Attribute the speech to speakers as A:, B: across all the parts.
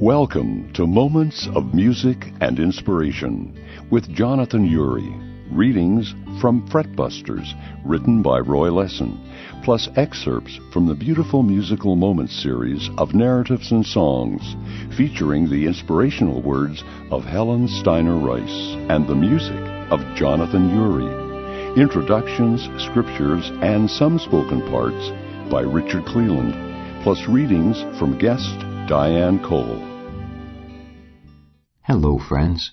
A: Welcome to Moments of Music and Inspiration with Jonathan Urie. Readings from Fretbusters, written by Roy Lessin, plus excerpts from the beautiful musical moments series of narratives and songs, featuring the inspirational words of Helen Steiner Rice and the music of Jonathan Urie. Introductions, scriptures, and some spoken parts by Richard Cleland, plus readings from guest Diane Cole.
B: Hello, friends.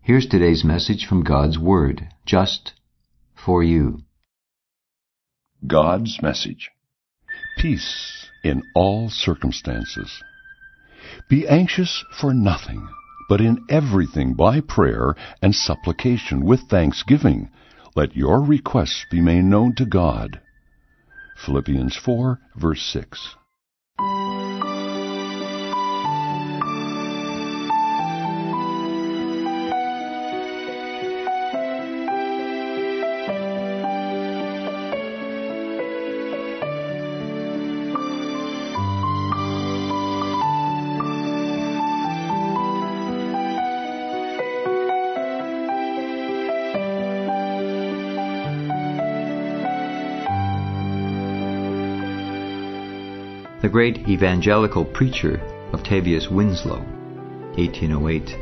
B: Here's today's message from God's Word, just for you.
A: God's message. Peace in all circumstances. Be anxious for nothing, but in everything by prayer and supplication with thanksgiving, let your requests be made known to God. Philippians 4, verse 6.
B: The great evangelical preacher Octavius Winslow, 1808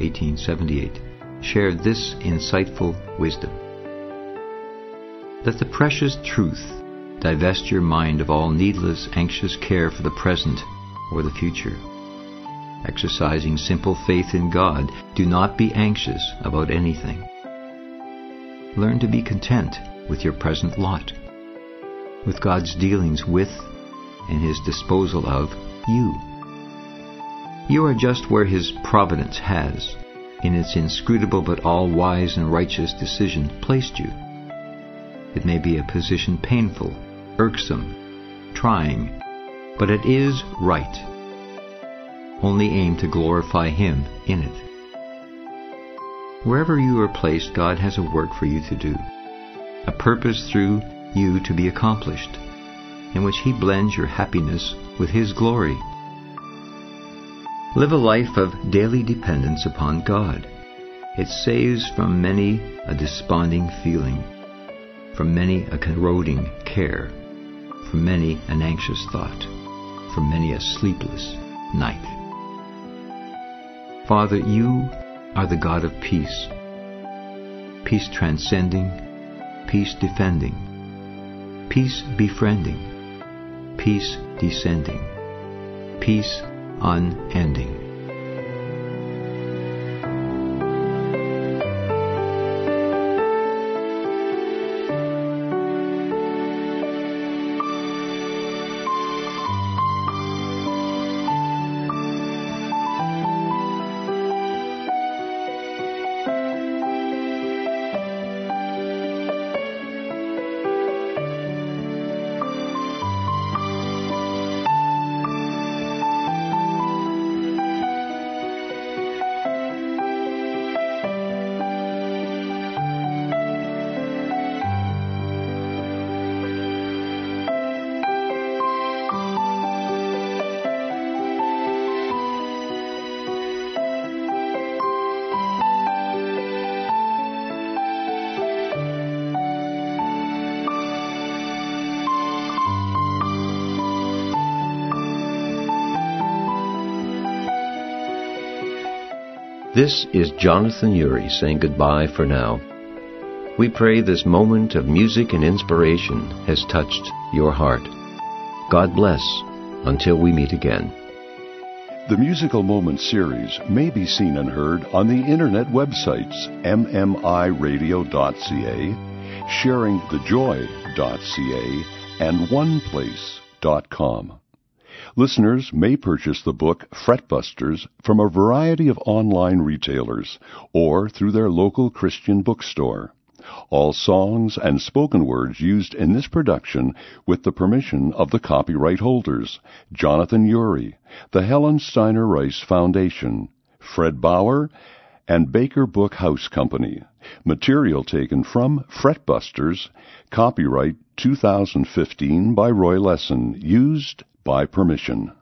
B: 1878, shared this insightful wisdom. Let the precious truth divest your mind of all needless, anxious care for the present or the future. Exercising simple faith in God, do not be anxious about anything. Learn to be content with your present lot, with God's dealings with and his disposal of you. You are just where his providence has, in its inscrutable but all wise and righteous decision, placed you. It may be a position painful, irksome, trying, but it is right. Only aim to glorify him in it. Wherever you are placed, God has a work for you to do, a purpose through you to be accomplished in which He blends your happiness with His glory. Live a life of daily dependence upon God. It saves from many a desponding feeling, from many a corroding care, from many an anxious thought, from many a sleepless night. Father, you are the God of peace, peace transcending, peace defending, peace befriending peace descending, peace unending.
C: This is Jonathan Urie saying goodbye for now. We pray this moment of music and inspiration has touched your heart. God bless until we meet again.
A: The Musical Moments series may be seen and heard on the internet websites mmiradio.ca, sharingthejoy.ca, and oneplace.com. Listeners may purchase the book Fretbusters from a variety of online retailers or through their local Christian bookstore. All songs and spoken words used in this production with the permission of the copyright holders, Jonathan Urie, the Helen Steiner Rice Foundation, Fred Bauer, and Baker Book House Company. Material taken from Fretbusters, copyright 2015 by Roy Lessin, used by permission.